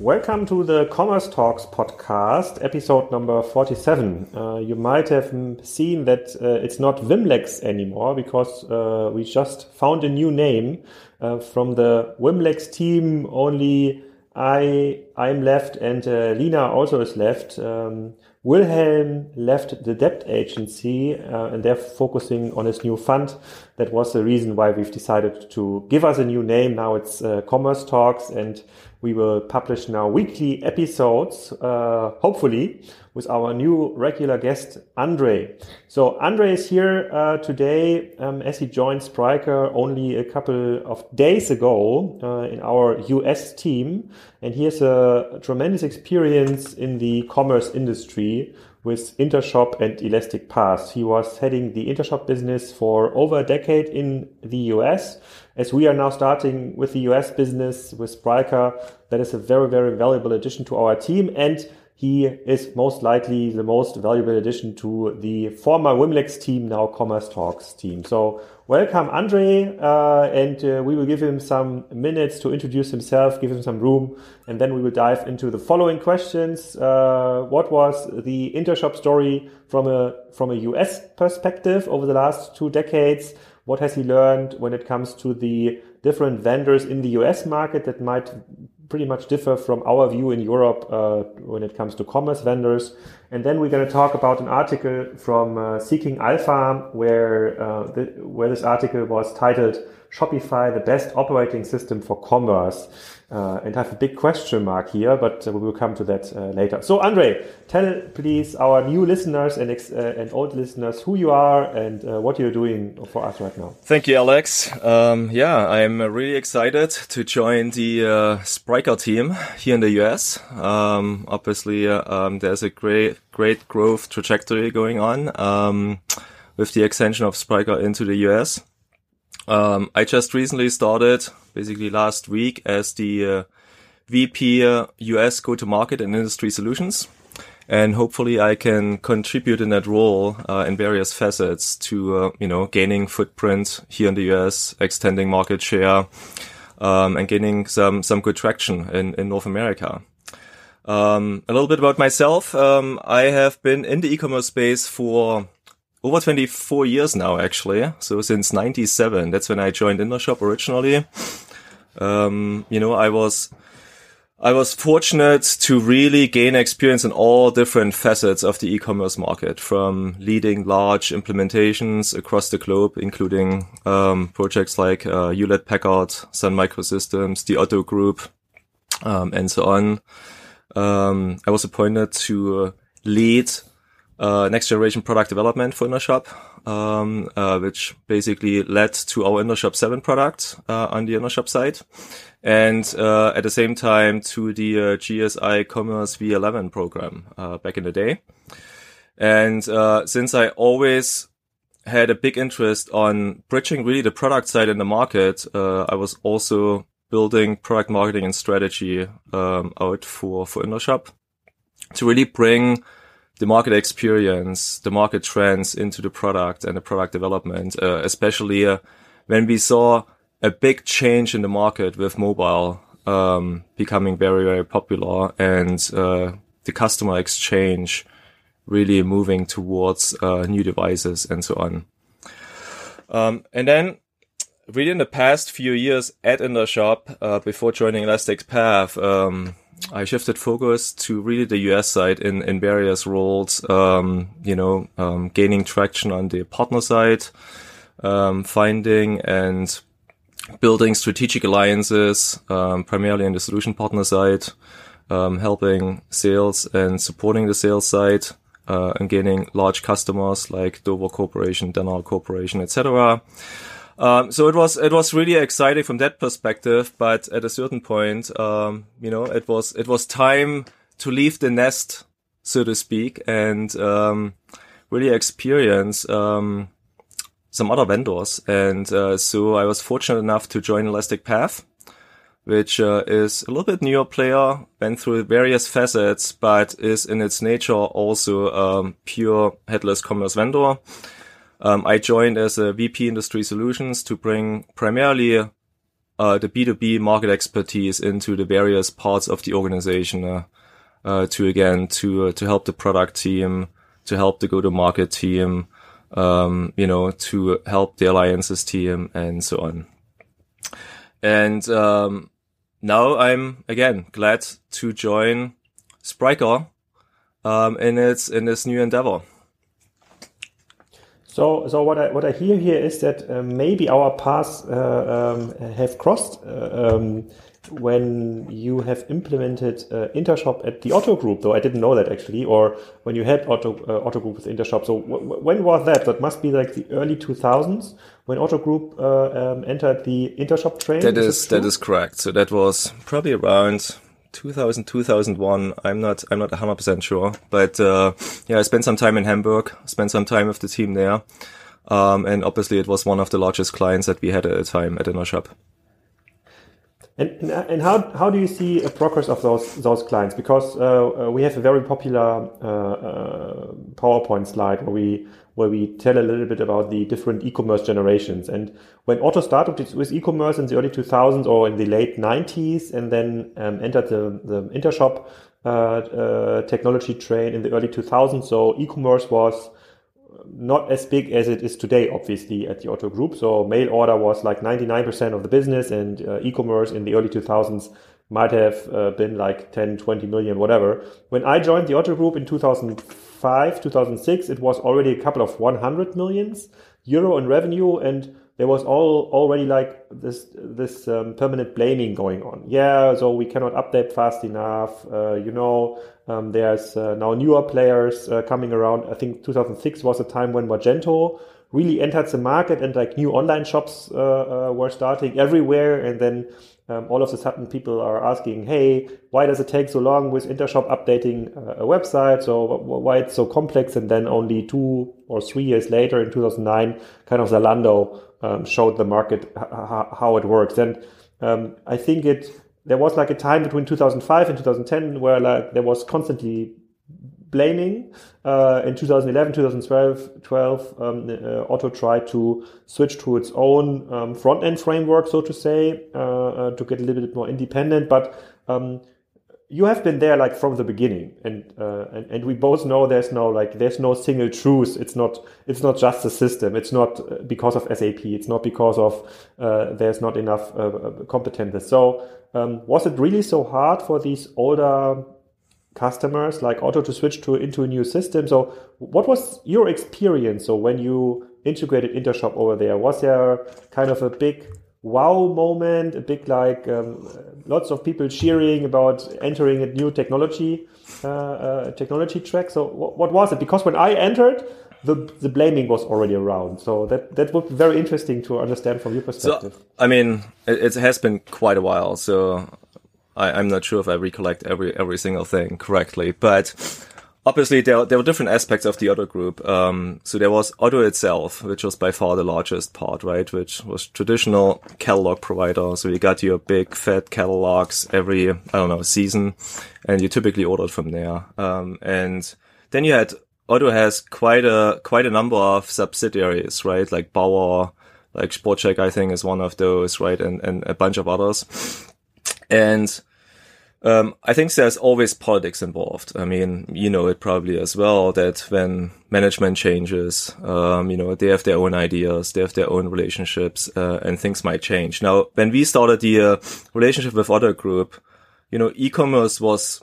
Welcome to the Commerce Talks podcast, episode number 47. Uh, you might have seen that uh, it's not Wimlex anymore because uh, we just found a new name uh, from the Wimlex team. Only I, I'm left and uh, Lina also is left. Um, Wilhelm left the DEPT agency uh, and they're focusing on his new fund. That was the reason why we've decided to give us a new name. Now it's uh, Commerce Talks and we will publish now weekly episodes, uh, hopefully, with our new regular guest, Andre. So Andre is here uh, today um, as he joined Spryker only a couple of days ago uh, in our US team. And he has a tremendous experience in the commerce industry with Intershop and Elastic Path. He was heading the Intershop business for over a decade in the US. As we are now starting with the US business with Spryker, that is a very, very valuable addition to our team. And he is most likely the most valuable addition to the former Wimlex team, now Commerce Talks team. So welcome, Andre, uh, and uh, we will give him some minutes to introduce himself, give him some room, and then we will dive into the following questions. Uh, what was the Intershop story from a from a US perspective over the last two decades? What has he learned when it comes to the different vendors in the US market that might pretty much differ from our view in Europe uh, when it comes to commerce vendors. And then we're going to talk about an article from uh, Seeking Alpha, where uh, the, where this article was titled "Shopify: The Best Operating System for Commerce." Uh, and I have a big question mark here, but we will come to that uh, later. So, Andre, tell please our new listeners and uh, and old listeners who you are and uh, what you're doing for us right now. Thank you, Alex. Um, yeah, I'm really excited to join the uh, Spryker team here in the US. Um, obviously, um, there's a great great growth trajectory going on um, with the extension of Spryker into the US. Um, I just recently started, basically last week, as the uh, VP uh, US go-to-market and industry solutions. And hopefully I can contribute in that role uh, in various facets to, uh, you know, gaining footprint here in the US, extending market share, um, and gaining some, some good traction in, in North America. Um, a little bit about myself. Um, I have been in the e-commerce space for over 24 years now, actually. So since 97, that's when I joined Intershop originally. Um, you know, I was, I was fortunate to really gain experience in all different facets of the e-commerce market, from leading large implementations across the globe, including um, projects like uh, Hewlett Packard, Sun Microsystems, the Otto Group, um, and so on. Um, I was appointed to uh, lead uh, next generation product development for Intershop, um, uh, which basically led to our Intershop 7 product uh, on the Intershop side. And uh, at the same time to the uh, GSI Commerce V11 program back in the day. And since I always had a big interest on bridging really the product side in the market, I was also building product marketing and strategy um, out for, for Intershop to really bring the market experience, the market trends into the product and the product development, uh, especially uh, when we saw a big change in the market with mobile um, becoming very, very popular and uh, the customer exchange really moving towards uh, new devices and so on. Um, and then really in the past few years at Intershop, uh, before joining Elastic Path, um, I shifted focus to really the US side in, in various roles, um, you know, um, gaining traction on the partner side, um, finding and building strategic alliances, um, primarily on the solution partner side, um, helping sales and supporting the sales side, uh, and gaining large customers like Dover Corporation, Danaher Corporation, etc. Um, so it was it was really exciting from that perspective, but at a certain point, um, you know, it was it was time to leave the nest, so to speak, and um, really experience um, some other vendors. And uh, so I was fortunate enough to join Elastic Path, which uh, is a little bit newer player, went through various facets, but is in its nature also um, pure headless commerce vendor. Um, I joined as a VP Industry Solutions to bring primarily uh, the B2B market expertise into the various parts of the organization, uh, uh, to again, to, uh, to help the product team, to help the go-to-market team, um, you know, to help the alliances team and so on. And, um, now I'm again glad to join Spryker, um, in its, in this new endeavor. So, so what I what I hear here is that uh, maybe our paths uh, um, have crossed uh, um, when you have implemented uh, Intershop at the Otto Group. Though I didn't know that actually, or when you had Otto uh, Otto Group with Intershop. So when was that? That must be like the early two thousands when Otto Group uh, um, entered the Intershop train. That is, is that is correct. So that was probably around 2000 2001 i'm not i'm not 100% sure but uh, yeah i spent some time in hamburg spent some time with the team there um, and obviously it was one of the largest clients that we had at the time at Intershop. And, and how, how do you see a progress of those those clients? Because uh, uh, we have a very popular uh, uh, PowerPoint slide where we where we tell a little bit about the different e-commerce generations. And when Otto started with e-commerce in the early 2000s or in the late 90s, and then um, entered the the Intershop uh, uh, technology train in the early 2000s, so e-commerce was not as big as it is today, obviously, at the Otto Group. So mail order was like 99% of the business, and uh, e-commerce in the early 2000s might have uh, been like 10, 20 million, whatever. When I joined the Otto Group in 2005, 2006, it was already a couple of 100 millions euro in revenue, and there was all already like this this um, permanent blaming going on. Yeah, so we cannot update fast enough. Uh, you know, um, there's uh, now newer players uh, coming around. I think 2006 was a time when Magento really entered the market and like new online shops uh, uh, were starting everywhere. And then um, all of a sudden people are asking, hey, why does it take so long with Intershop updating uh, a website? So why it's so complex? And then only two or three years later in 2009, kind of Zalando um, showed the market how it works. And um, I think it there was like a time between 2005 and 2010 where like there was constantly blaming. Uh, in 2011, 2012, 12, um, uh, Otto tried to switch to its own um, front end framework, so to say, uh, uh, to get a little bit more independent. But um, you have been there like from the beginning, and, uh, and and we both know there's no like there's no single truth. It's not it's not just the system. It's not uh, because of SAP. It's not because of there's not enough competence. So um, was it really so hard for these older customers like Otto to switch to into a new system. So what was your experience? So when you integrated Intershop over there, was there kind of a big wow moment, a big like um, lots of people cheering about entering a new technology uh, uh, technology track? So what, what was it? Because when I entered, the the blaming was already around. So that that would be very interesting to understand from your perspective. So, I mean, it, it has been quite a while. So I, am not sure if I recollect every every single thing correctly, but obviously there there were different aspects of the Otto group. Um, so there was Otto itself, which was by far the largest part, right? Which was traditional catalog provider. So you got your big fat catalogs every I don't know season, and you typically ordered from there. Um, and then you had Otto has quite a quite a number of subsidiaries, right? Like Baur, like SportScheck, I think is one of those, right? And and a bunch of others. And um, I think there's always politics involved. I mean, you know it probably as well that when management changes, um, you know, they have their own ideas, they have their own relationships, uh, and things might change. Now, when we started the uh, relationship with Otto Group, you know, e-commerce was,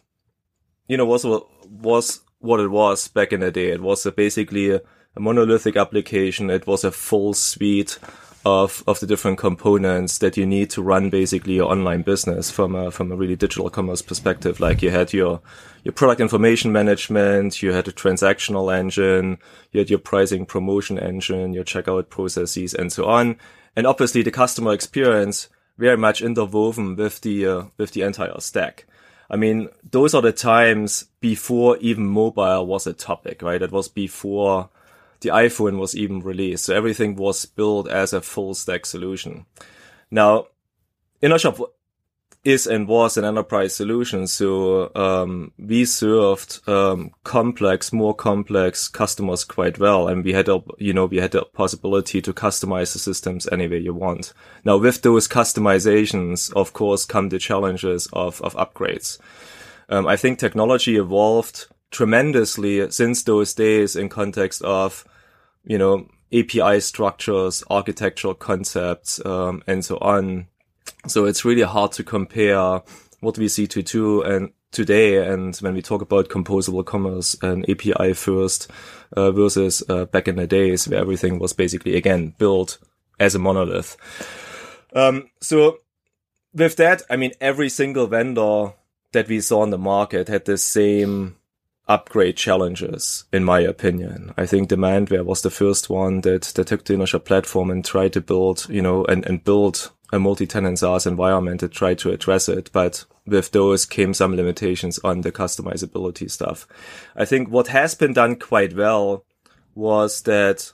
you know, was was what it was back in the day. It was a basically a, a monolithic application. It was a full suite of of the different components that you need to run basically your online business from a from a really digital commerce perspective. Like you had your your product information management, you had a transactional engine, you had your pricing promotion engine, your checkout processes, and so on. And obviously, the customer experience very much interwoven with the uh, with the entire stack. I mean, those are the times before even mobile was a topic, right? It was before the iPhone was even released. So everything was built as a full stack solution. Now, Intershop is and was an enterprise solution. So um, we served um, complex, more complex customers quite well, and we had a you know we had the possibility to customize the systems any way you want. Now with those customizations, of course, come the challenges of of upgrades. Um, I think technology evolved tremendously since those days in context of you know API structures, architectural concepts, um, and so on so it's really hard to compare what we see to and today and when we talk about composable commerce and API first uh, versus uh, back in the days where everything was basically again built as a monolith. Um, so with that, I mean every single vendor that we saw in the market had the same upgrade challenges, in my opinion. I think Demandware was the first one that, that took the initial platform and tried to build, you know, and, and build a multi-tenant SaaS environment to try to address it, but with those came some limitations on the customizability stuff. I think what has been done quite well was that,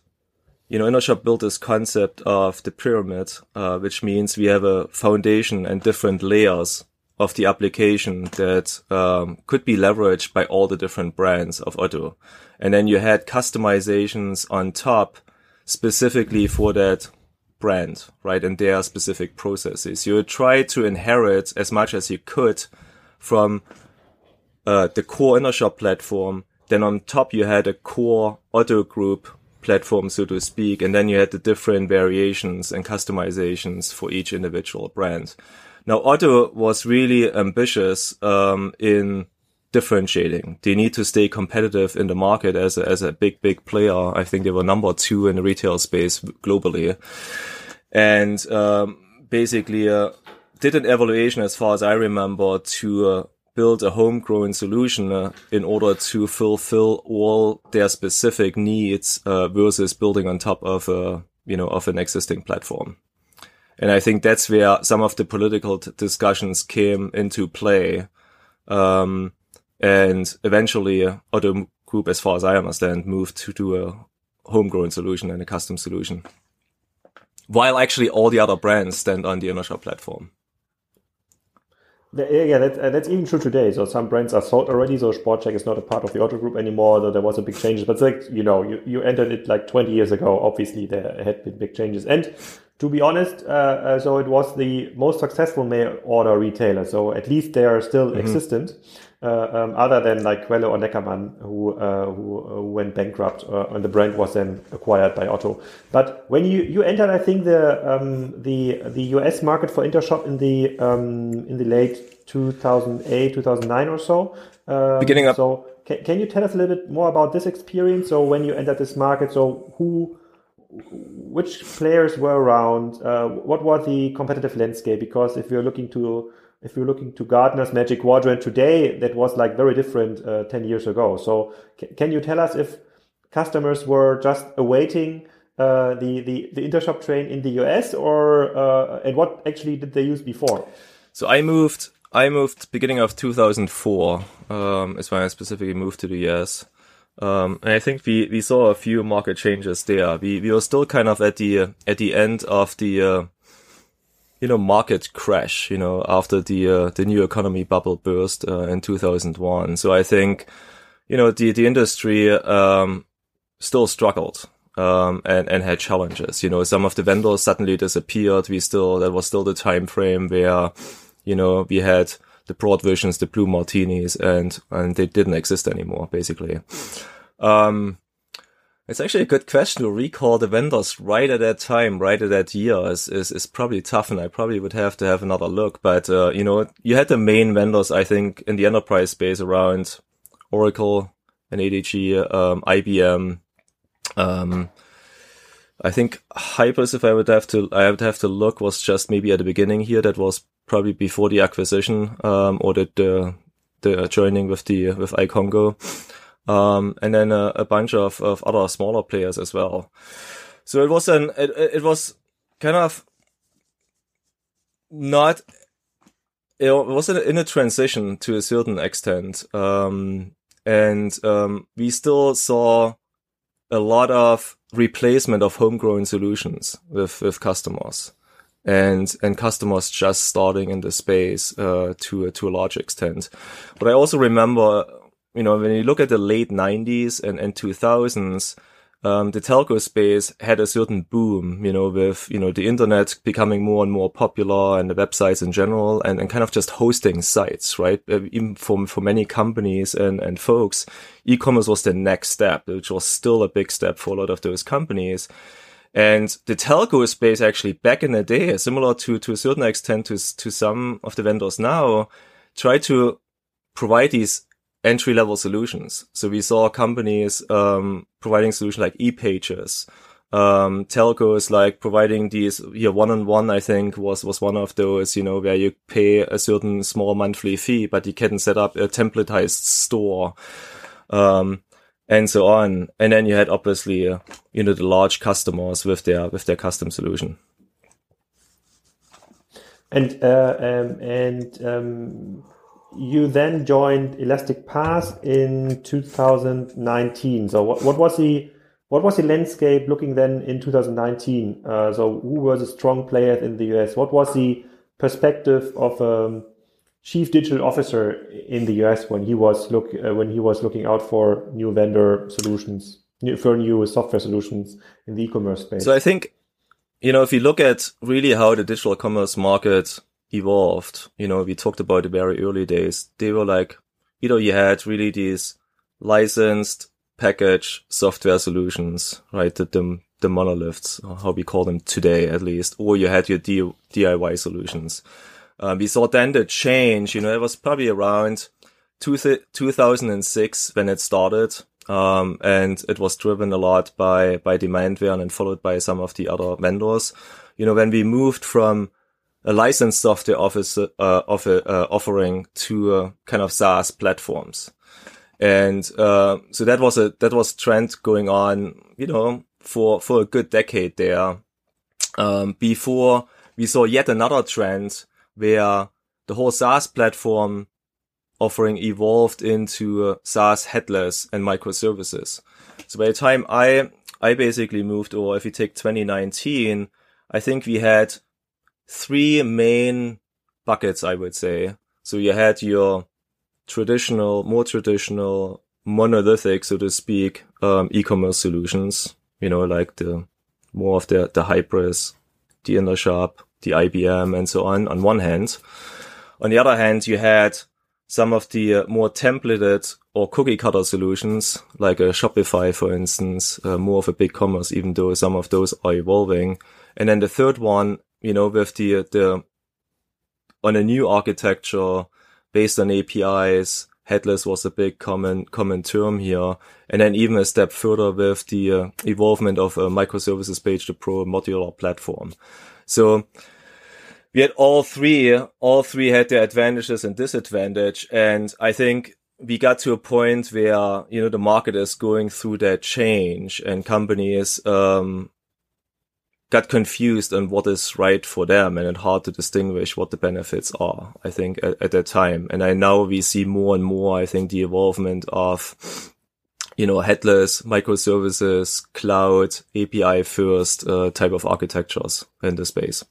you know, Intershop built this concept of the pyramid, uh, which means we have a foundation and different layers of the application that um, could be leveraged by all the different brands of Otto. And then you had customizations on top specifically for that brand, right? And their specific processes. You try to inherit as much as you could from uh, the core Intershop platform. Then on top, you had a core Otto group platform, so to speak. And then you had the different variations and customizations for each individual brand. Now, Otto was really ambitious um, in differentiating. They need to stay competitive in the market as a, as a big, big player. I think they were number two in the retail space globally. And, um, basically, uh, did an evaluation as far as I remember to, uh, build a homegrown solution uh, in order to fulfill all their specific needs uh, versus building on top of a you know of an existing platform and i think that's where some of the political t- discussions came into play um, and eventually, Otto Group, as far as I understand, moved to do a homegrown solution and a custom solution. While actually all the other brands stand on the Intershop platform. Yeah, that, that's even true today. So some brands are sold already. So SportScheck is not a part of the Otto Group anymore. Though there was a big change, but like you know, you, you entered it like 20 years ago. Obviously, there had been big changes. And to be honest, uh, uh, so it was the most successful mail order retailer. So at least they are still mm-hmm. existent uh, um, other than like Quelle or Neckermann, who uh, who, went bankrupt, uh, and the brand was then acquired by Otto. But when you you entered, I think the um, the the US market for Intershop in the um, in the late 2008 2009 or so. Um, Beginning up. So can, can you tell us a little bit more about this experience? So when you entered this market, so who which players were around? Uh, what was the competitive landscape? Because if you're looking to if you're looking to Gartner's Magic Quadrant today, that was like very different uh, 10 years ago. So can you tell us if customers were just awaiting uh, the, the, the Intershop train in the US or, uh, and what actually did they use before? So I moved, I moved beginning of 2004, um, is when I specifically moved to the US. Um, and I think we, we saw a few market changes there. We, we were still kind of at the, at the end of the, uh, you know, market crash, you know, after the, uh, the new economy bubble burst, uh, in 2001. So I think, you know, the, the industry, um, still struggled, um, and, and had challenges. You know, some of the vendors suddenly disappeared. We still, that was still the time frame where, you know, we had the BroadVisions, the Blue Martinis, and, and they didn't exist anymore, basically. Um, it's actually a good question to recall the vendors right at that time, right at that year is, is, is probably tough and I probably would have to have another look. But, uh, you know, you had the main vendors, I think, in the enterprise space around Oracle and ATG, um, IBM, um, I think Hybris, if I would have to, I would have to look was just maybe at the beginning here. That was probably before the acquisition, um, or the, the, the joining with the, with iCongo um, and then a, a, bunch of, of other smaller players as well. So it was an it, it was kind of not it was in a transition to a certain extent, um, and um, we still saw a lot of replacement of homegrown solutions with with customers. and and customers just starting in the space uh, to to a large extent. But I also remember, you know, when you look at the late '90s and and 2000s, um, the telco space had a certain boom, you know, with, you know, the internet becoming more and more popular and the websites in general and, and kind of just hosting sites, right? Uh, even for, for many companies and, and folks, e-commerce was the next step, which was still a big step for a lot of those companies. And the telco space actually back in the day, similar to, to a certain extent to, to some of the vendors now, tried to provide these entry level solutions. So we saw companies um, providing solutions like ePages, um, telcos like providing these here one on one. I think was was one of those you know where you pay a certain small monthly fee, but you can set up a templatized store. Um, and so on, and then you had obviously, uh, you know, the large customers with their with their custom solution. And uh, um, and um, you then joined Elastic Path in 2019. So what, what was the what was the landscape looking then in 2019? Uh, so who were the strong players in the US? What was the perspective of a um, chief digital officer in the US when he was look uh, when he was looking out for new vendor solutions, new, for new software solutions in the e-commerce space? So I think you know if you look at really how the digital commerce market evolved. You know, we talked about the very early days. They were like, you know, you had really these licensed package software solutions, right? The, the, the monoliths, how we call them today at least, or you had your D- DIY solutions. Um, we saw then the change, you know, it was probably around two th- 2006 when it started. Um, and it was driven a lot by, by Demandware and followed by some of the other vendors. You know, when we moved from a licensed software office, uh, offer, uh, offering to uh, kind of SaaS platforms. And, uh, so that was a, that was trend going on, you know, for, for a good decade there. Um, before we saw yet another trend where the whole SaaS platform offering evolved into uh, SaaS headless and microservices. So by the time I, I basically moved, or if you take 2019, I think we had three main buckets, I would say. So you had your traditional, more traditional, monolithic, so to speak, um, e-commerce solutions, you know, like the more of the, the Hybris, the Intershop, the IBM and so on, on one hand. On the other hand, you had some of the uh, more templated or cookie cutter solutions, like a Shopify, for instance, uh, more of a BigCommerce, even though some of those are evolving. And then the third one you know, with the, the, on a new architecture based on APIs, headless was a big common, common term here. And then even a step further with the uh, evolvement of a microservices page to pro modular platform. So we had all three, all three had their advantages and disadvantage. And I think we got to a point where, you know, the market is going through that change and companies, um, got confused on what is right for them and it's hard to distinguish what the benefits are, I think, at, at that time. And I now we see more and more, I think, the evolvement of, you know, headless microservices, cloud, API first uh, type of architectures in the space.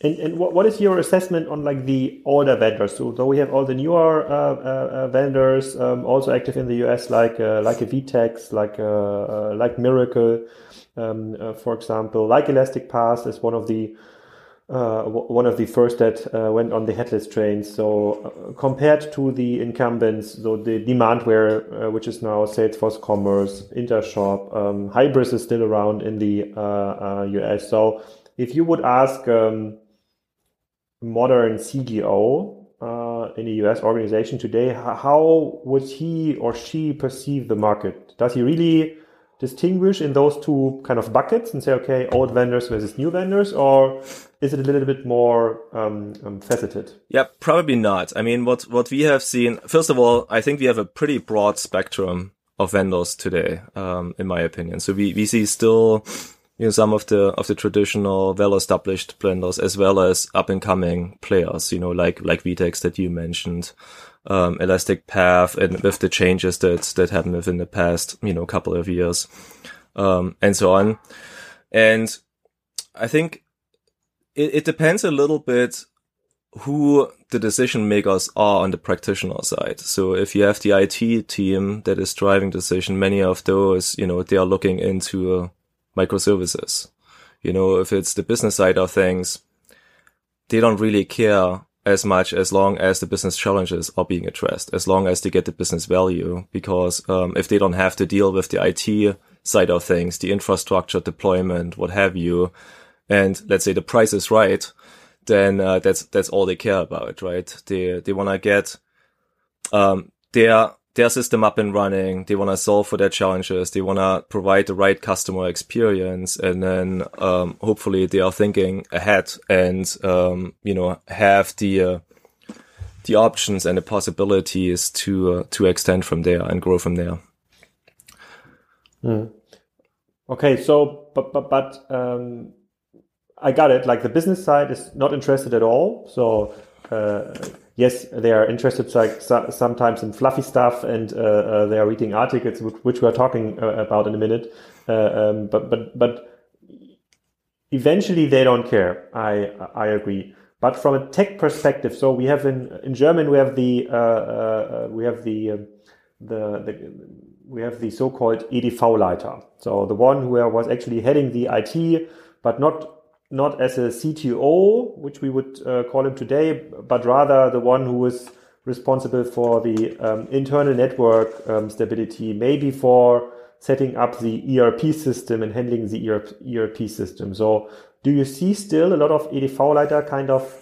And, and what, what is your assessment on like the older vendors? So, so we have all the newer uh, uh, uh vendors um, also active in the US, like uh, like a VTEX, like uh, uh, like Mirakl um, uh, for example, like Elastic Path is one of the uh, one of the first that uh, went on the headless train. So uh, compared to the incumbents, so the Demandware, uh, which is now Salesforce Commerce, Intershop, um, Hybris is still around in the US. Uh, so if you would ask um, modern CDO in a US organization today, how would he or she perceive the market? Does he really distinguish in those two kind of buckets and say, okay, old vendors versus new vendors, or is it a little bit more um, um, faceted? Yeah, probably not. I mean, what what we have seen, first of all, I think we have a pretty broad spectrum of vendors today, um, in my opinion. So we we see still. You know, some of the of the traditional well-established vendors, as well as up-and-coming players. You know, like like VTEX that you mentioned, um, Elastic Path and with the changes that that happened within the past, you know, couple of years, um, and so on. And I think it, it depends a little bit who the decision makers are on the practitioner side. So if you have the IT team that is driving decision, many of those, you know, they are looking into microservices. You know, if it's the business side of things, they don't really care as much as long as the business challenges are being addressed, as long as they get the business value. Because um, if they don't have to deal with the IT side of things, the infrastructure deployment, what have you, and let's say the price is right, then uh, that's that's all they care about, right? They they want to get um, their their system up and running. They want to solve for their challenges. They want to provide the right customer experience. And then, um, hopefully they are thinking ahead and, um, you know, have the, uh, the options and the possibilities to, uh, to extend from there and grow from there. Hmm. Okay. So, but, but, but, um, I got it. Like the business side is not interested at all. So, uh, yes, they are interested so, sometimes in fluffy stuff, and uh, uh, they are reading articles which, which we're talking uh, about in a minute. Uh, um, but but but eventually they don't care. I I agree. But from a tech perspective, so we have in in German we have the uh, we have the, um, the the we have the so-called EDV-Leiter. So the one who was actually heading the IT, but not not as a CTO, which we would uh, call him today, but rather the one who is responsible for the um, internal network um, stability, maybe for setting up the ERP system and handling the ERP system. So do you see still a lot of EDV-Leiter kind of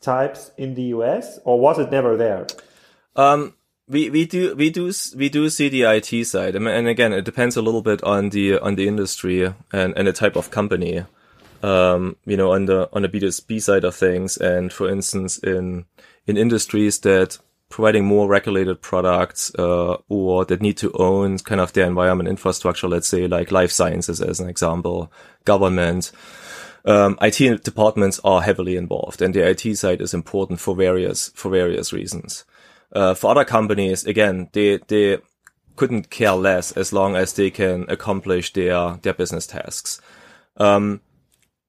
types in the US or was it never there? Um, we, we do we do we do see the IT side, and again, it depends a little bit on the on the industry and, and the type of company um, you know, on the on the B2B side of things, and for instance, in in industries that providing more regulated products uh, or that need to own kind of their environment infrastructure, let's say like life sciences as an example, government. Um, IT departments are heavily involved, and the IT side is important for various for various reasons. Uh, for other companies, again, they they couldn't care less as long as they can accomplish their their business tasks. Um,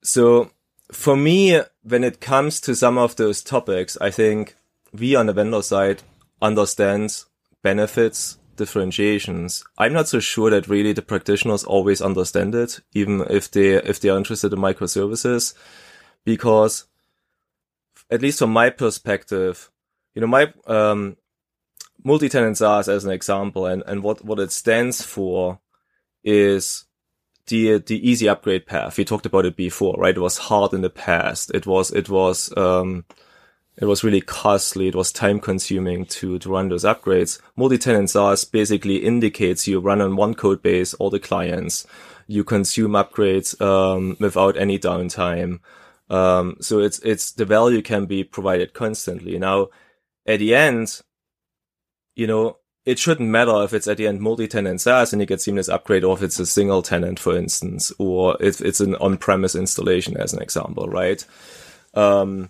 so for me, when it comes to some of those topics, I think we on the vendor side understand benefits, differentiations. I'm not so sure that really the practitioners always understand it, even if they, if they are interested in microservices, because at least from my perspective, you know, my, um, multi-tenant SaaS as an example and, and what, what it stands for is the the easy upgrade path. We talked about it before, right? It was hard in the past. It was it was um, it was really costly. It was time consuming to to run those upgrades. Multi-tenant SaaS basically indicates you run on one code base, all the clients. You consume upgrades um, without any downtime. Um, so it's it's the value can be provided constantly. Now, at the end, you know, it shouldn't matter if it's at the end multi-tenant SaaS and you get seamless upgrade or if it's a single tenant, for instance, or if it's an on-premise installation as an example, right? Um,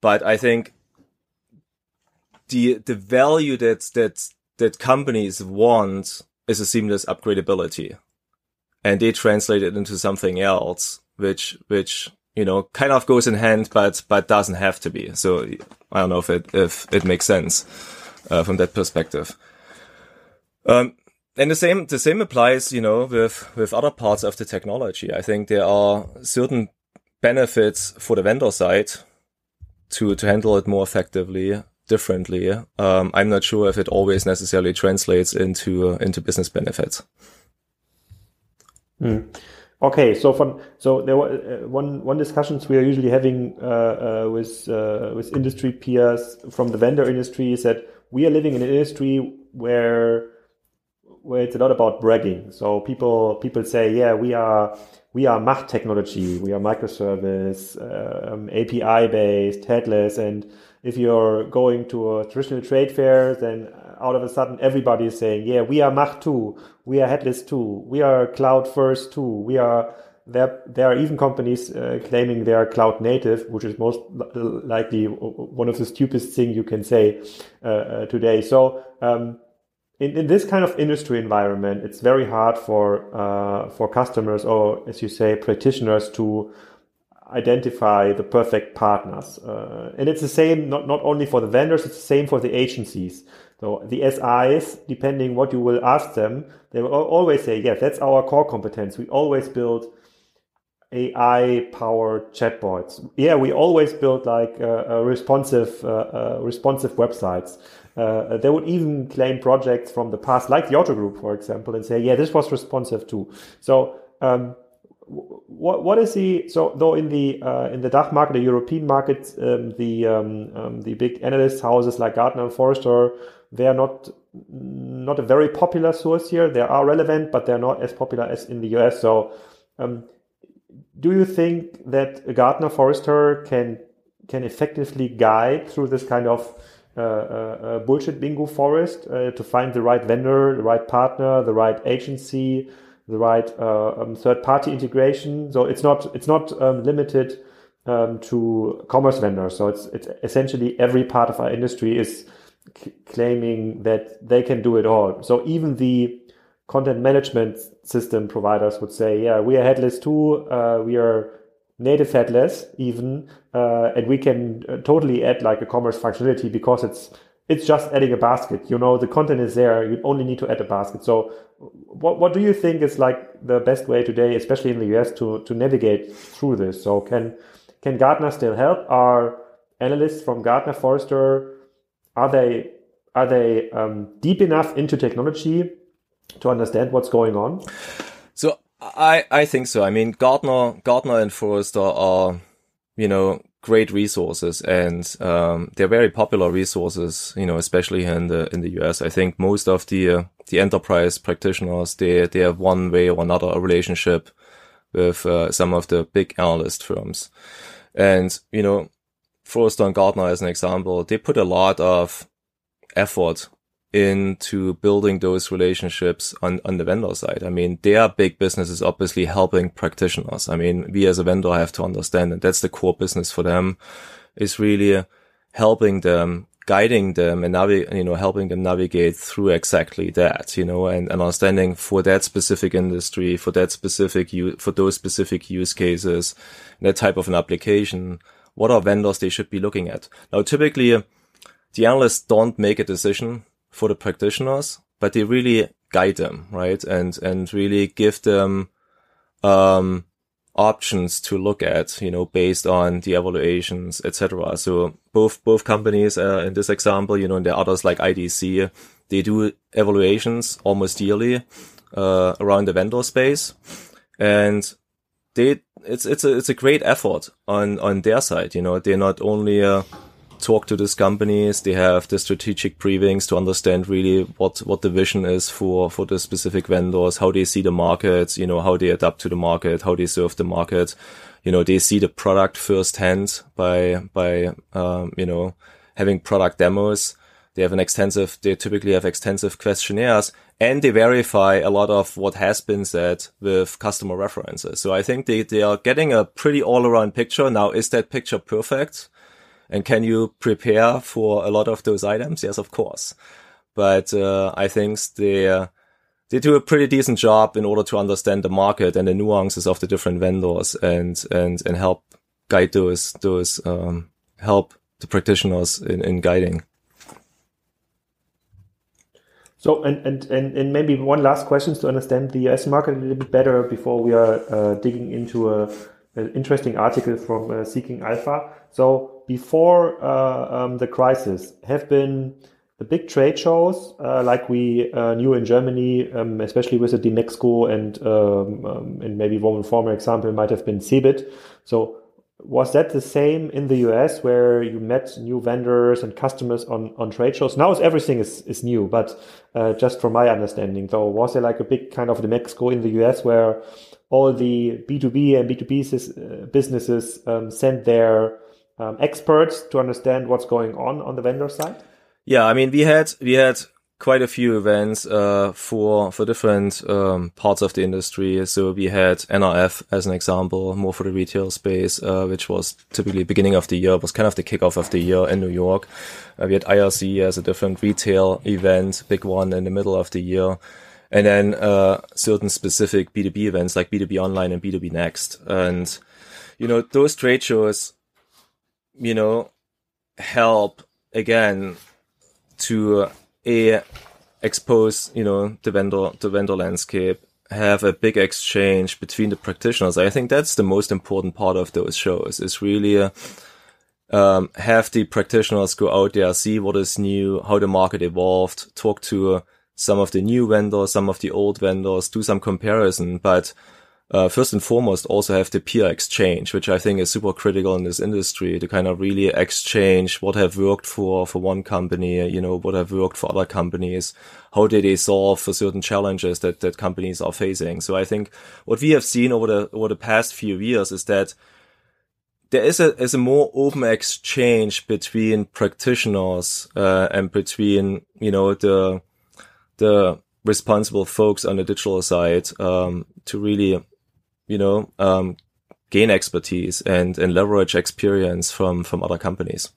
but I think the, the value that, that, that companies want is a seamless upgradability and they translate it into something else, which, which, you know, kind of goes in hand, but, but doesn't have to be. So I don't know if it, if it makes sense, uh, from that perspective. Um, and the same the same applies, you know, with with other parts of the technology. I think there are certain benefits for the vendor side to to handle it more effectively, differently. Um, I'm not sure if it always necessarily translates into uh, into business benefits. Mm. Okay, so from so there were uh, one one discussions we are usually having uh, uh, with uh, with industry peers from the vendor industry is that we are living in an industry where where it's a lot about bragging. So people people say, yeah, we are we are MACH technology, we are microservice, um, API based, headless, and if you're going to a traditional trade fair, then out of a sudden everybody is saying, yeah, we are MACH too, we are headless too, we are cloud first too, we are there. There are even companies uh, claiming they are cloud native, which is most likely one of the stupidest things you can say uh, uh, today. So. Um, in, in this kind of industry environment, it's very hard for uh, for customers or, as you say, practitioners to identify the perfect partners. Uh, and it's the same not, not only for the vendors, it's the same for the agencies. So the SIs, depending what you will ask them, they will always say, yes, that's our core competence. We always build AI powered chatbots. Yeah, we always build like uh, responsive, uh, uh, responsive websites. Uh, they would even claim projects from the past, like the Otto Group, for example, and say, yeah, this was responsive too. So, um, what what is the so though in the uh, in the DACH market, the European market, um, the um, um, the big analyst houses like Gartner and Forrester, they are not not a very popular source here. They are relevant, but they're not as popular as in the US. So, um, do you think that Gartner Forrester can can effectively guide through this kind of uh, uh, uh bullshit bingo forest to find the right vendor, the right partner, the right agency? the right um, third party integration. So it's not it's not um, limited um, to commerce vendors. So it's it's essentially every part of our industry is claiming that they can do it all. So even the content management system providers would say, yeah, we are headless too. Uh, we are native headless even, uh, and we can uh, totally add like a commerce functionality because it's it's just adding a basket. You know, the content is there. You only need to add a basket. So what, what do you think is like the best way today, especially in the US to, to navigate through this? So can, can Gartner still help? Are analysts from Gartner Forrester, are they, are they um, deep enough into technology to understand what's going on? So I, I think so. I mean, Gardner, Gartner and Forrester are, you know, great resources and um, they're very popular resources you know especially in the in the US I think most of the uh, the enterprise practitioners they they have one way or another a relationship with uh, some of the big analyst firms and you know Forrester and Gardner as an example they put a lot of effort into building those relationships on, on the vendor side. I mean, their big business is obviously helping practitioners. I mean, we as a vendor have to understand that that's the core business for them is really helping them, guiding them and navigate, you know, helping them navigate through exactly that, you know, and, and understanding for that specific industry, for that specific, for those specific use cases, that type of an application, what are vendors they should be looking at? Now, typically, the analysts don't make a decision for the practitioners, but they really guide them, right? And, and really give them, um, options to look at, you know, based on the evaluations, etc. So both, both companies, uh, in this example, you know, and are others like IDC, they do evaluations almost yearly, uh, around the vendor space. And they, it's, it's a, it's a great effort on, on their side. You know, they're not only, uh, talk to these companies. They have the strategic briefings to understand really what, what the vision is for, for the specific vendors, how they see the market, you know, how they adapt to the market, how they serve the market. You know, they see the product firsthand by, by, um, you know, having product demos. They have an extensive, they typically have extensive questionnaires and they verify a lot of what has been said with customer references. So I think they, they are getting a pretty all around picture. Now, is that picture perfect? And can you prepare for a lot of those items? Yes, of course. But uh, I think they uh, they do a pretty decent job in order to understand the market and the nuances of the different vendors and and and help guide those those um, help the practitioners in, in guiding. So, and, and, and, and maybe one last question to understand the US market a little bit better before we are uh, digging into a, an interesting article from uh, Seeking Alpha. So before uh, um, the crisis, have been the big trade shows uh, like we uh, knew in Germany, um, especially with the DMEXCO and um, um, and maybe one former example might have been Cebit. So was that the same in the US where you met new vendors and customers on, on trade shows? Now everything is, is new, but uh, just from my understanding, though, was there like a big kind of DMEXCO in the US where all the B2B and B2B uh, businesses um, sent their um, experts to understand what's going on on the vendor side? Yeah, I mean, we had we had quite a few events uh, for for different um, parts of the industry. So we had NRF as an example, more for the retail space, uh, which was typically beginning of the year, was kind of the kickoff of the year in New York. Uh, we had IRC as a different retail event, big one in the middle of the year. And then uh, certain specific B2B events like B2B Online and B2B Next. And you know, those trade shows, you know, help again to uh, a expose, you know, the vendor, the vendor landscape, have a big exchange between the practitioners. I think that's the most important part of those shows is really, uh, um, have the practitioners go out there, see what is new, how the market evolved, talk to uh, some of the new vendors, some of the old vendors, do some comparison, but uh, first and foremost also have the peer exchange, which I think is super critical in this industry to kind of really exchange what have worked for, for one company, you know, what have worked for other companies. How did they solve for certain challenges that, that companies are facing? So I think what we have seen over the, over the past few years is that there is a, is a more open exchange between practitioners, uh, and between, you know, the, the responsible folks on the digital side, um, to really you know, um, gain expertise and, and leverage experience from, from other companies.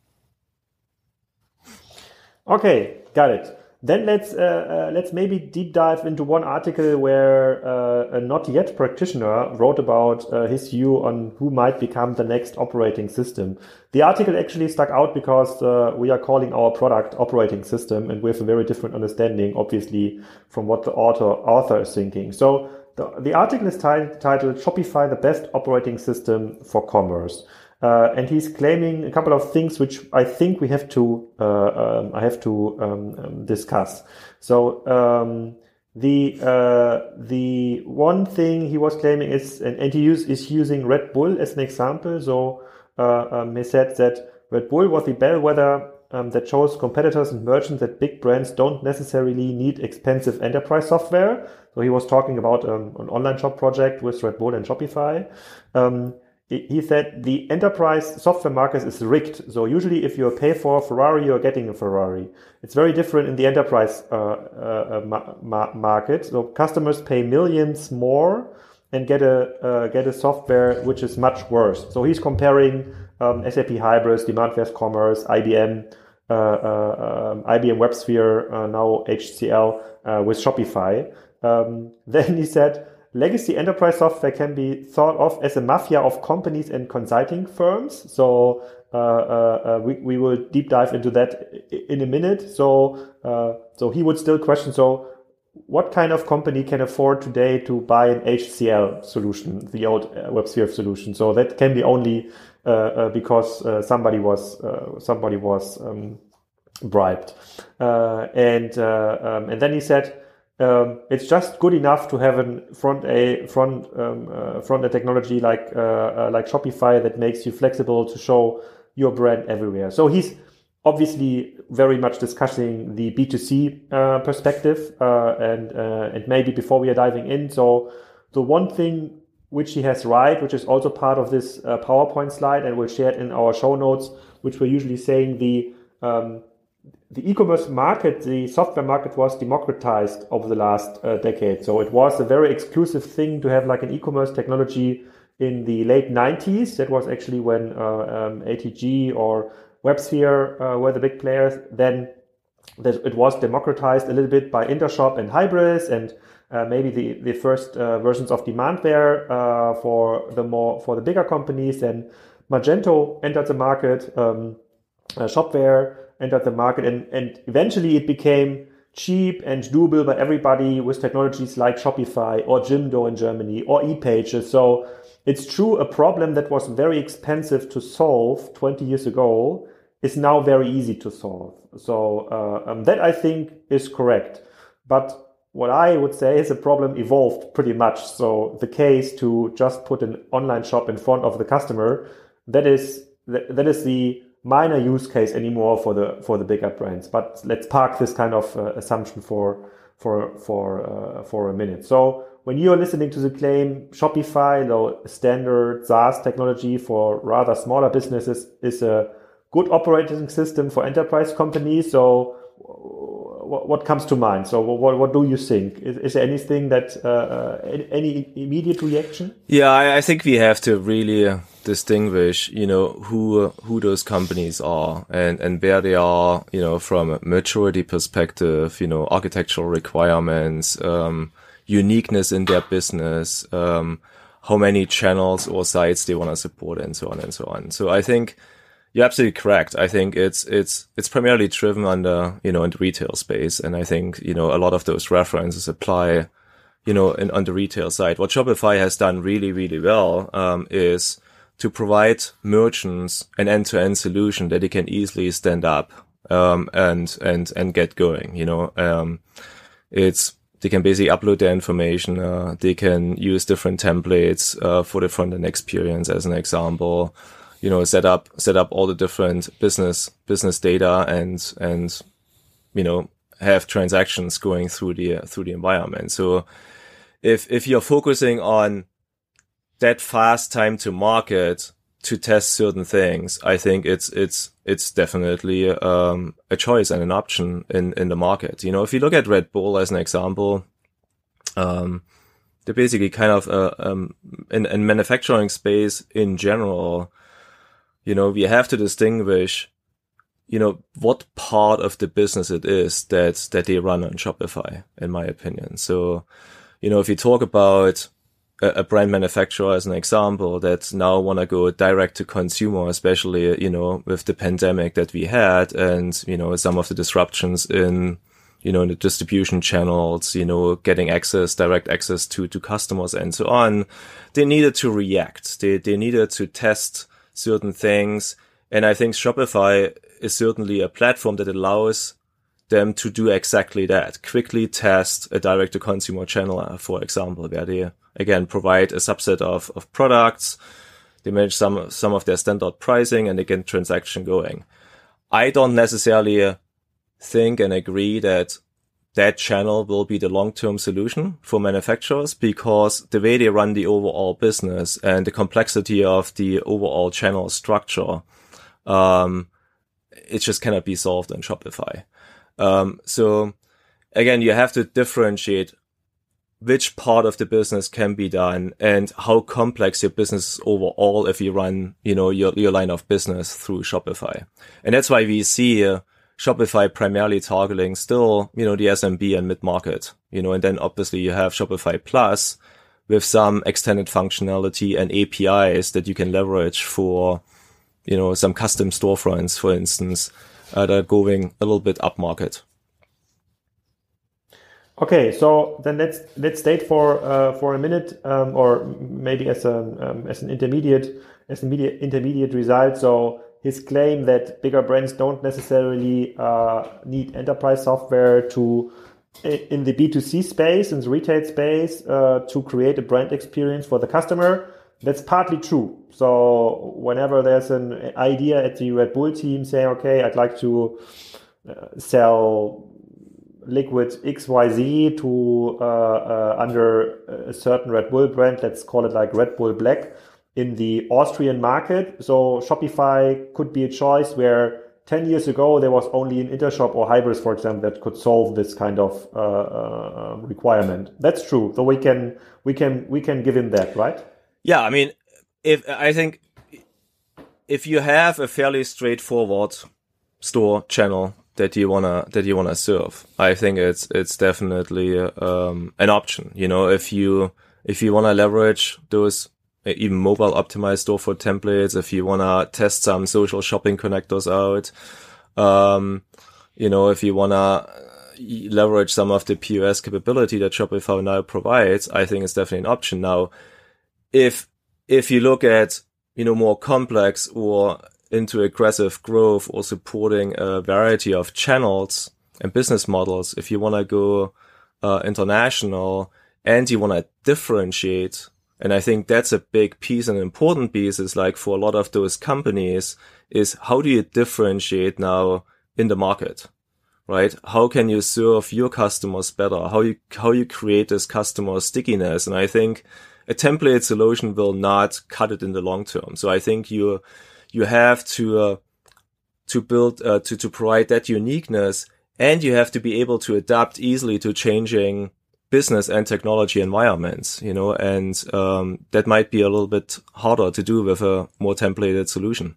Okay, got it. Then let's uh, uh, let's maybe deep dive into one article where uh, a not yet practitioner wrote about uh, his view on who might become the next operating system. The article actually stuck out because uh, we are calling our product operating system, and we have a very different understanding, obviously, from what the author author is thinking. So the, the article is titled Shopify, the best operating system for commerce. Uh, and he's claiming a couple of things which I think we have to uh, um, I have to um, um, discuss. So um, the uh, the one thing he was claiming is and, and he use, is using Red Bull as an example. So uh, um, he said that Red Bull was the bellwether um, that shows competitors and merchants that big brands don't necessarily need expensive enterprise software. So he was talking about um, an online shop project with Red Bull and Shopify. Um, he said the enterprise software market is rigged. So usually if you pay for a Ferrari, you're getting a Ferrari. It's very different in the enterprise uh, uh, ma ma market. So customers pay millions more and get a uh, get a software which is much worse. So he's comparing um, SAP Hybris, Demandware Commerce, IBM, IBM WebSphere, uh, now HCL uh, with Shopify. Um, then he said, legacy enterprise software can be thought of as a mafia of companies and consulting firms. So uh, uh, uh, we, we will deep dive into that in a minute. So uh, so he would still question. So what kind of company can afford today to buy an HCL solution, the old uh, WebSphere solution? So that can be only uh, because somebody was somebody was um, bribed. and um, and then he said um, it's just good enough to have a front a front um, uh, front end technology like uh, uh, like Shopify that makes you flexible to show your brand everywhere. So he's obviously very much discussing the B2C uh, perspective uh, and uh, and maybe before we are diving in. So the one thing which he has right, which is also part of this PowerPoint slide, and we'll share it in our show notes, which we're usually saying the um, the e-commerce market, the software market was democratized over the last uh, decade. So it was a very exclusive thing to have like an e-commerce technology in the late 90s. That was actually when uh, um, ATG or WebSphere uh, were the big players. Then it was democratized a little bit by Intershop and Hybris and uh, maybe the, the first uh, versions of Demandware uh, for the more for the bigger companies. Then Magento entered the market, um, Shopware entered the market and, and eventually it became cheap and doable by everybody with technologies like Shopify or Jimdo in Germany or ePages. So it's true a problem that was very expensive to solve 20 years ago is now very easy to solve. So uh, um, that I think is correct. But what I would say is the problem evolved pretty much. So the case to just put an online shop in front of the customer, that is that is the minor use case anymore for the for the bigger brands. But let's park this kind of uh, assumption for for for uh, for a minute. So when you are listening to the claim Shopify, the standard SaaS technology for rather smaller businesses, is a good operating system for enterprise companies. So what, comes to mind? So what, what do you think? Is, is there anything that uh, uh any immediate reaction? Yeah, I, I, think we have to really distinguish, you know, who who those companies are and and where they are, you know, from a maturity perspective, you know, architectural requirements, um, uniqueness in their business. Um, how many channels or sites they want to support and so on and so on. So I think you're absolutely correct. I think it's it's it's primarily driven under you know in the retail space, and I think you know a lot of those references apply, you know, in, on the retail side. What Shopify has done really really well um, is to provide merchants an end-to-end solution that they can easily stand up um, and and and get going. You know, um, it's they can basically upload their information. Uh, they can use different templates uh, for the front end experience, as an example you know, set up, set up all the different business, business data and, and, you know, have transactions going through the, through the environment. So if, if you're focusing on that fast time to market to test certain things, I think it's, it's, it's definitely, um, a choice and an option in, in the market. You know, if you look at Red Bull as an example, um, they're basically kind of, uh, um, in, in manufacturing space in general, you know, we have to distinguish, you know, what part of the business it is that, that they run on Shopify, in my opinion. So, you know, if you talk about a, a brand manufacturer as an example that now want to go direct to consumer, especially, you know, with the pandemic that we had and, you know, some of the disruptions in, you know, in the distribution channels, you know, getting access, direct access to, to customers and so on, they needed to react. They, they needed to test certain things. And I think Shopify is certainly a platform that allows them to do exactly that. Quickly test a direct to consumer channel, uh, for example, where they again provide a subset of, of products. They manage some, some of their standard pricing and they get transaction going. I don't necessarily think and agree that that channel will be the long-term solution for manufacturers because the way they run the overall business and the complexity of the overall channel structure, um, it just cannot be solved on Shopify. Um, so again, you have to differentiate which part of the business can be done and how complex your business is overall if you run, you know, your, your line of business through Shopify. And that's why we see uh, Shopify primarily targeting still, you know, the SMB and mid market, you know, and then obviously you have Shopify Plus with some extended functionality and APIs that you can leverage for, you know, some custom storefronts, for instance, uh, that are going a little bit upmarket. Okay, so then let's let's state for uh, for a minute, um, or maybe as a um, as an intermediate as an intermediate result. So his claim that bigger brands don't necessarily uh, need enterprise software to in the B2C space, in the retail space, uh, to create a brand experience for the customer. That's partly true. So whenever there's an idea at the Red Bull team saying, okay, I'd like to uh, sell liquid XYZ to uh, uh, under a certain Red Bull brand, let's call it like Red Bull Black in the Austrian market. So Shopify could be a choice where 10 years ago there was only an Intershop or Hybris, for example, that could solve this kind of uh, uh, requirement. That's true. So we can we can we can give him that, right? Yeah, I mean, if I think if you have a fairly straightforward store channel that you wanna that you wanna serve, I think it's it's definitely um, an option. You know, if you if you wanna leverage those even mobile optimized store for templates if you want to test some social shopping connectors out. Um, you know, if you want to leverage some of the POS capability that Shopify now provides, I think it's definitely an option. Now, if, if you look at, you know, more complex or into aggressive growth or supporting a variety of channels and business models, if you want to go uh, international and you want to differentiate and I think that's a big piece, an important piece is like for a lot of those companies is how do you differentiate now in the market? Right? How can you serve your customers better? How you, how you create this customer stickiness? And I think a template solution will not cut it in the long term. So I think you, you have to, uh, to build, uh, to, to provide that uniqueness and you have to be able to adapt easily to changing business and technology environments, you know, and um, that might be a little bit harder to do with a more templated solution.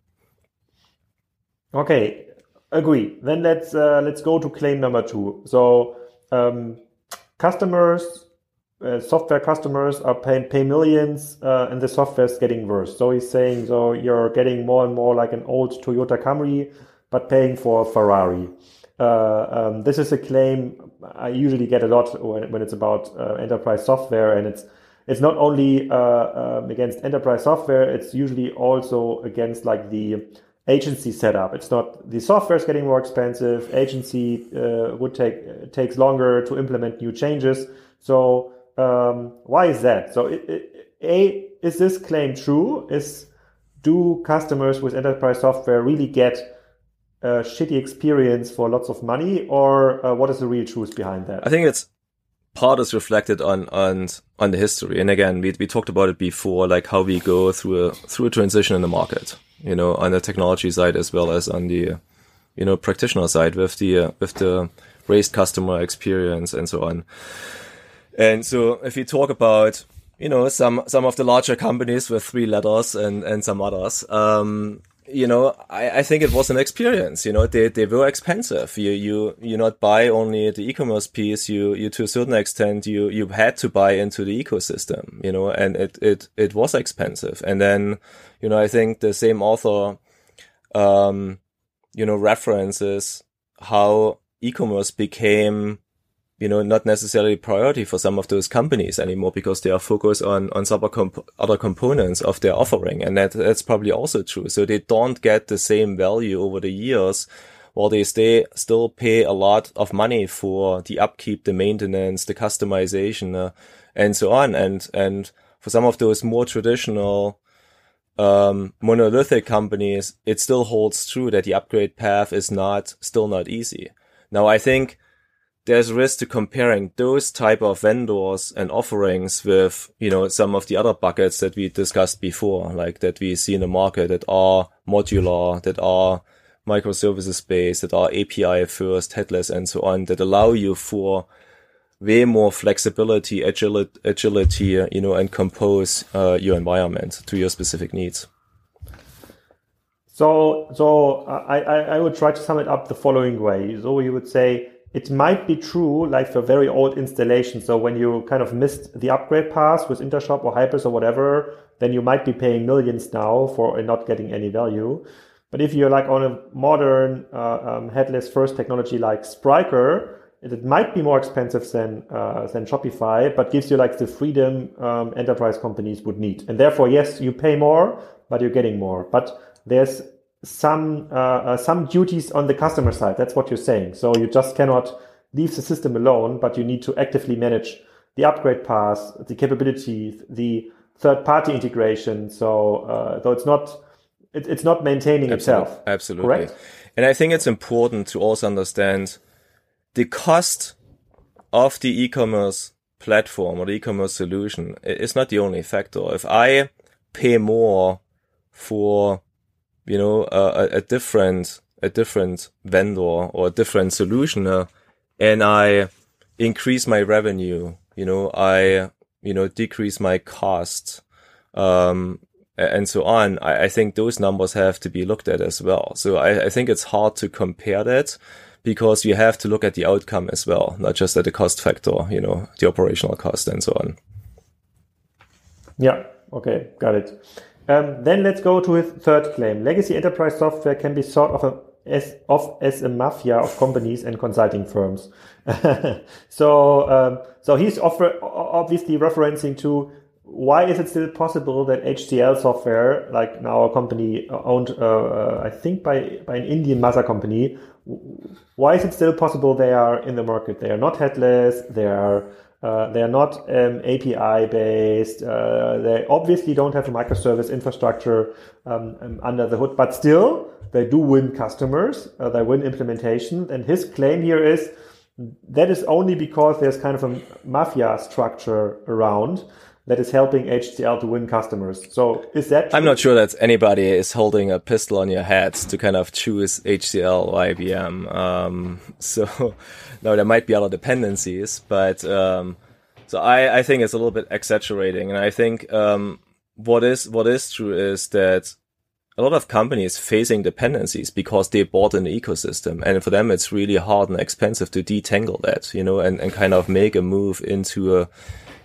Okay, agree. Then let's uh, let's go to claim number two. So um, customers uh, software customers are paying pay millions uh, and the software is getting worse. So he's saying, so you're getting more and more like an old Toyota Camry, but paying for a Ferrari. Uh, um, this is a claim I usually get a lot when, when it's about uh, enterprise software, and it's it's not only uh, um, against enterprise software; it's usually also against like the agency setup. It's not the software is getting more expensive. Agency uh, would take takes longer to implement new changes. So um, why is that? So it, it, a is this claim true? Is do customers with enterprise software really get a shitty experience for lots of money, or uh, what is the real truth behind that? I think it's part is reflected on on on the history, and again, we we talked about it before, like how we go through a through a transition in the market, you know, on the technology side as well as on the you know practitioner side with the uh, with the raised customer experience and so on. And so, if you talk about you know some some of the larger companies with three letters and and some others um you know, I, I think it was an experience. You know, they, they were expensive. You you you not buy only the e-commerce piece. You you to a certain extent you you had to buy into the ecosystem. You know, and it it it was expensive. And then, you know, I think the same author, um, you know, references how e-commerce became you know, not necessarily priority for some of those companies anymore because they are focused on, on comp- other components of their offering. And that, that's probably also true. So they don't get the same value over the years while they stay, still pay a lot of money for the upkeep, the maintenance, the customization, uh, and so on. And, and for some of those more traditional, um, monolithic companies, it still holds true that the upgrade path is not, still not easy. Now, I think, there's risk to comparing those type of vendors and offerings with, you know, some of the other buckets that we discussed before, like that we see in the market that are modular, that are microservices based, that are API first, headless and so on, that allow you for way more flexibility, agility, agility you know, and compose uh, your environment to your specific needs. So, so I, I, I would try to sum it up the following way. So you would say, it might be true like for very old installations. So when you kind of missed the upgrade path with Intershop or Hybris or whatever, then you might be paying millions now for not getting any value. But if you're like on a modern uh, um, headless first technology like Spryker, it, might be more expensive than uh, than Shopify, but gives you like the freedom um, enterprise companies would need. And therefore, yes, you pay more, but you're getting more. But there's some uh, uh, some duties on the customer side. That's what you're saying. So you just cannot leave the system alone, but you need to actively manage the upgrade path, the capability, the third party integration. So uh, though it's not it, it's not maintaining Absolutely. itself. Absolutely. Correct. And I think it's important to also understand the cost of the e-commerce platform or the e-commerce solution is not the only factor. If I pay more for you know, a, a different, a different vendor or a different solutioner and I increase my revenue, you know, I, you know, decrease my cost, um, and so on. I, I, think those numbers have to be looked at as well. So I, I think it's hard to compare that because you have to look at the outcome as well, not just at the cost factor, you know, the operational cost and so on. Yeah. Okay. Got it. Um, then let's go to his third claim. Legacy enterprise software can be thought of, a, as, of as a mafia of companies and consulting firms. so, um, so he's offer, obviously referencing to why is it still possible that HCL software, like now a company owned, uh, uh, I think by, by an Indian mother company, why is it still possible they are in the market? They are not headless. They are uh, they are not um, API based. Uh, they obviously don't have a microservice infrastructure um, um, under the hood, but still they do win customers. Uh, they win implementation. And his claim here is that is only because there's kind of a mafia structure around that is helping HCL to win customers. So is that? True? I'm not sure that anybody is holding a pistol on your head to kind of choose HCL or IBM. Um, so no, there might be other dependencies, but um, so I, I think it's a little bit exaggerating, and I think um, what is what is true is that a lot of companies facing dependencies because they bought an ecosystem and for them it's really hard and expensive to detangle that you know and, and kind of make a move into a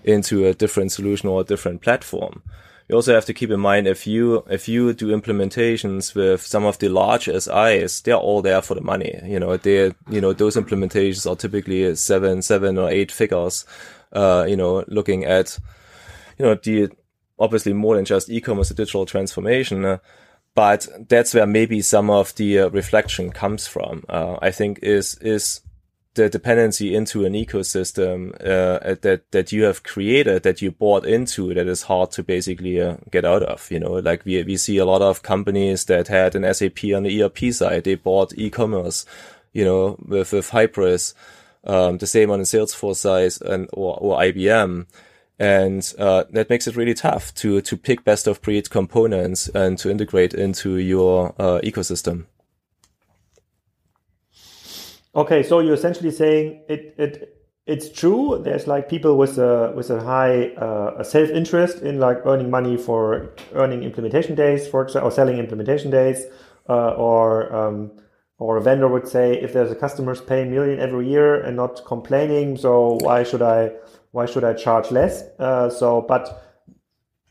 into a different solution or a different platform. You also have to keep in mind if you if you do implementations with some of the large SIs, they're all there for the money. You know, they you know those implementations are typically seven seven or eight figures. Uh, you know, looking at you know the obviously more than just e-commerce digital transformation. Uh, but that's where maybe some of the uh, reflection comes from. Uh, I think is is the dependency into an ecosystem uh, that that you have created that you bought into that is hard to basically uh, get out of you know? Like we we see a lot of companies that had an SAP on the ERP side. They bought e-commerce you know with with Hybris um, the same on the Salesforce side and or, or IBM and uh, that makes it really tough to to pick best of breed components and to integrate into your uh, ecosystem Okay, so you're essentially saying it it it's true. There's like people with a with a high uh, self interest in like earning money for earning implementation days, for example, or selling implementation days, uh, or um, or a vendor would say if there's a customer's paying million every year and not complaining, so why should I why should I charge less? Uh, so, but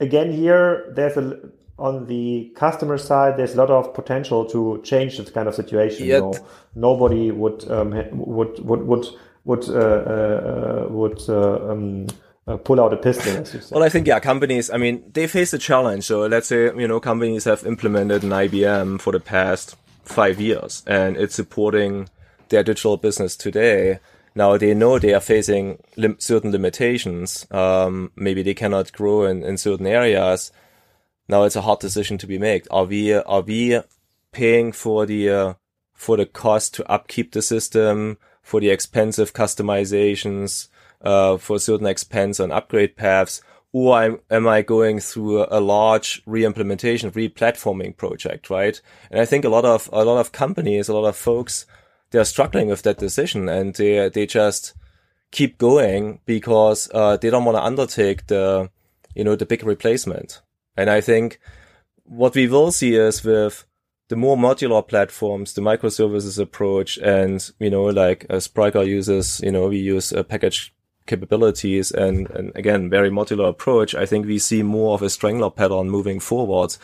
again, here there's a on the customer side, there's a lot of potential to change this kind of situation. Yet. Know, nobody would um, would would would would uh, uh, would uh, um, uh, pull out a pistol. Well, I think yeah, companies. I mean, they face a challenge. So let's say you know companies have implemented an IBM for the past five years, and it's supporting their digital business today. Now they know they are facing lim- certain limitations. Um, maybe they cannot grow in, in certain areas now it's a hard decision to be made. Are we are we paying for the uh, for the cost to upkeep the system, for the expensive customizations, uh, for certain expense on upgrade paths, or am, am I going through a, a large re-implementation, re-platforming project, right? And I think a lot of a lot of companies, a lot of folks, they are struggling with that decision, and they they just keep going because uh, they don't want to undertake the you know the big replacement. And I think what we will see is with the more modular platforms, the microservices approach, and you know, like uh, Spryker uses, you know, we use uh, package capabilities and, and again, very modular approach. I think we see more of a strangler pattern moving forward,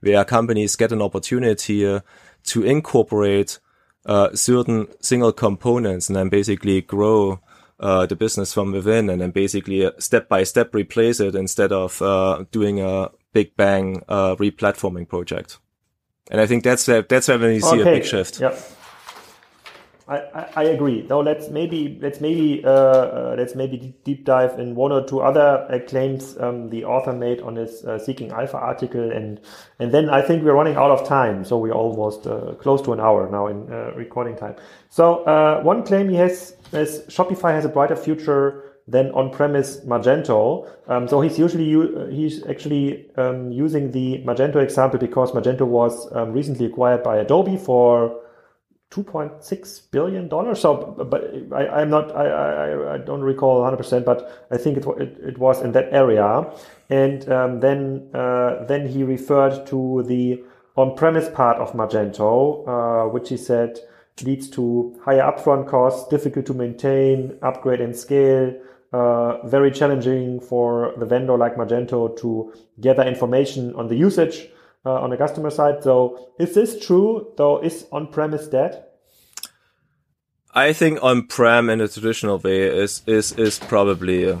where companies get an opportunity to incorporate uh, certain single components and then basically grow uh, the business from within and then basically uh, step by step replace it instead of uh, doing a big bang uh, replatforming project. And I think that's where, that's where we see okay. a big shift. Yeah. I, I, I, agree. Now let's maybe let's maybe uh, uh, let's maybe deep dive in one or two other uh, claims um, the author made on his uh, Seeking Alpha article, and and then I think we're running out of time, so we're almost uh, close to an hour now in uh, recording time. So uh one claim he has is Shopify has a brighter future than on-premise Magento. Um, so he's usually uh, he's actually um, using the Magento example because Magento was um, recently acquired by Adobe for 2.6 billion dollars. So, but I, am not I, I, I don't recall 100, percent but I think it, it, it was in that area. And um, then uh, then he referred to the on-premise part of Magento, uh, which he said leads to higher upfront costs, difficult to maintain, upgrade and scale, uh, very challenging for the vendor like Magento to gather information on the usage uh, on the customer side. So is this true though? Is on-premise dead? I think on-prem in a traditional way is, is, is probably uh,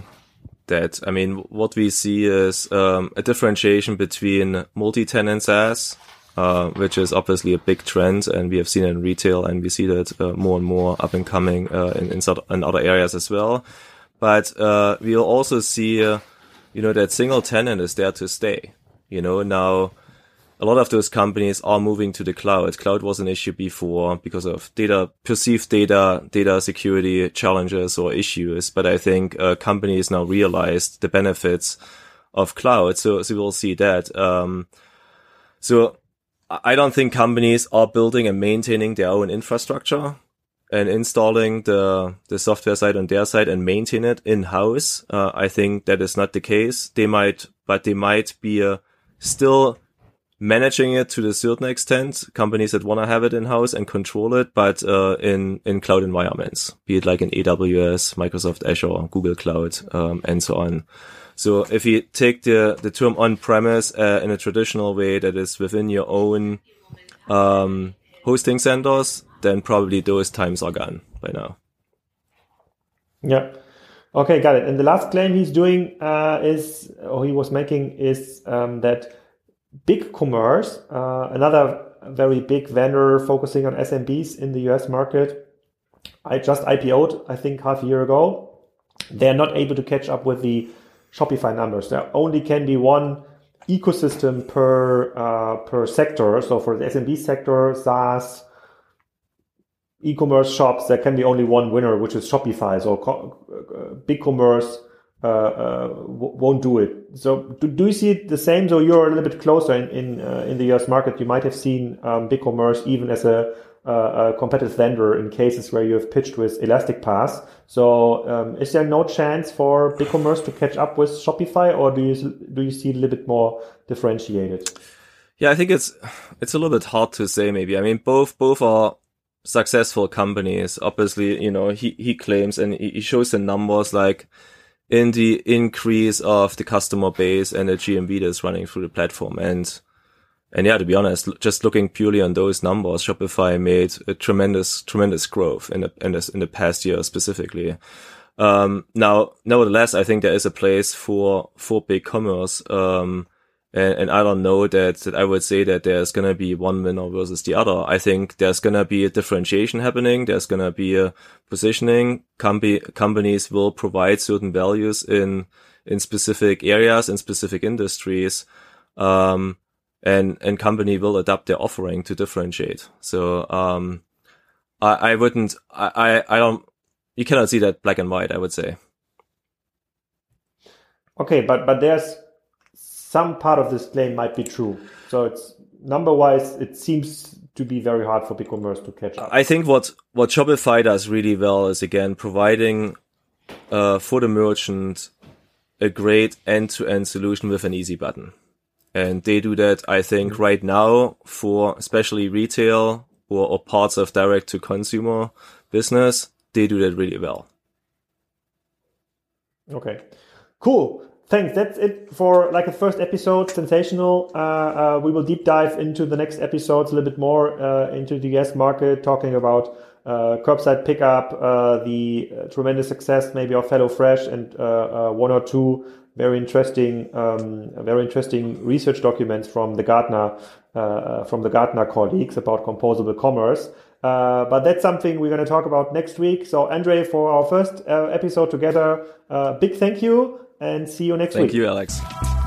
dead. I mean, what we see is, um, a differentiation between multi-tenant SaaS, uh, which is obviously a big trend and we have seen it in retail and we see that uh, more and more up and coming uh, in, in, in, other areas as well. But uh, we'll also see, uh, you know, that single tenant is there to stay. You know, now a lot of those companies are moving to the cloud. Cloud was an issue before because of data, perceived data, data security challenges or issues. But I think uh, companies now realized the benefits of cloud. So, so we'll see that. Um, so I don't think companies are building and maintaining their own infrastructure and installing the the software side on their side and maintain it in house. Uh, I think that is not the case. They might, but they might be uh, still managing it to a certain extent, companies that want to have it in house and control it, but uh, in in cloud environments, be it like in AWS, Microsoft Azure, Google Cloud, um, and so on. So if you take the the term on premise uh, in a traditional way, that is within your own um, hosting centers, then probably those times are gone by now. Yeah. Okay, got it. And the last claim he's doing uh, is, or he was making, is um, that BigCommerce, uh, another very big vendor focusing on SMBs in the US market, I just IPO'd, I think, half a year ago. They're not able to catch up with the Shopify numbers. There only can be one ecosystem per uh, per sector. So for the SMB sector, SaaS, e-commerce shops, there can be only one winner, which is Shopify. So uh, BigCommerce uh, uh, won't do it. So do, do you see it the same? So you're a little bit closer in in, uh, in the US market. You might have seen um, BigCommerce even as a, a, competitive vendor in cases where you have pitched with Elastic Path. So um, is there no chance for BigCommerce to catch up with Shopify, or do you do you see a little bit more differentiated? Yeah, I think it's it's a little bit hard to say. Maybe I mean both both are successful companies. Obviously, you know he he claims and he shows the numbers like in the increase of the customer base and the GMV that's running through the platform. And, and yeah, to be honest, just looking purely on those numbers, Shopify made a tremendous, tremendous growth in the, in the, in the past year specifically. Um, now, nevertheless, I think there is a place for, for BigCommerce, um, and, and I don't know that, that I would say that there's going to be one winner versus the other. I think there's going to be a differentiation happening. There's going to be a positioning. Com- companies will provide certain values in, in specific areas, in specific industries. Um, and, and company will adapt their offering to differentiate. So, um, I, I wouldn't, I, I, I don't, you cannot see that black and white, I would say. Okay, but, but there's some part of this claim might be true. So it's number wise, it seems to be very hard for BigCommerce to catch up. I think what what Shopify does really well is again providing uh, for the merchant a great end-to-end solution with an easy button. And they do that, I think, mm-hmm. right now for especially retail or, or parts of direct to consumer business. They do that really well. Okay, cool. Thanks. That's it for like a first episode. Sensational. Uh, uh, we will deep dive into the next episodes a little bit more uh, into the US market, talking about uh, curbside pickup, uh, the uh, tremendous success maybe of HelloFresh, and one or two very interesting, um, very interesting research documents from the Gartner from the Gartner colleagues about composable commerce. but that's something we're going to talk about next week. So, Andrej, for our first episode together, big thank you and see you next Thank week. Thank you, Alex.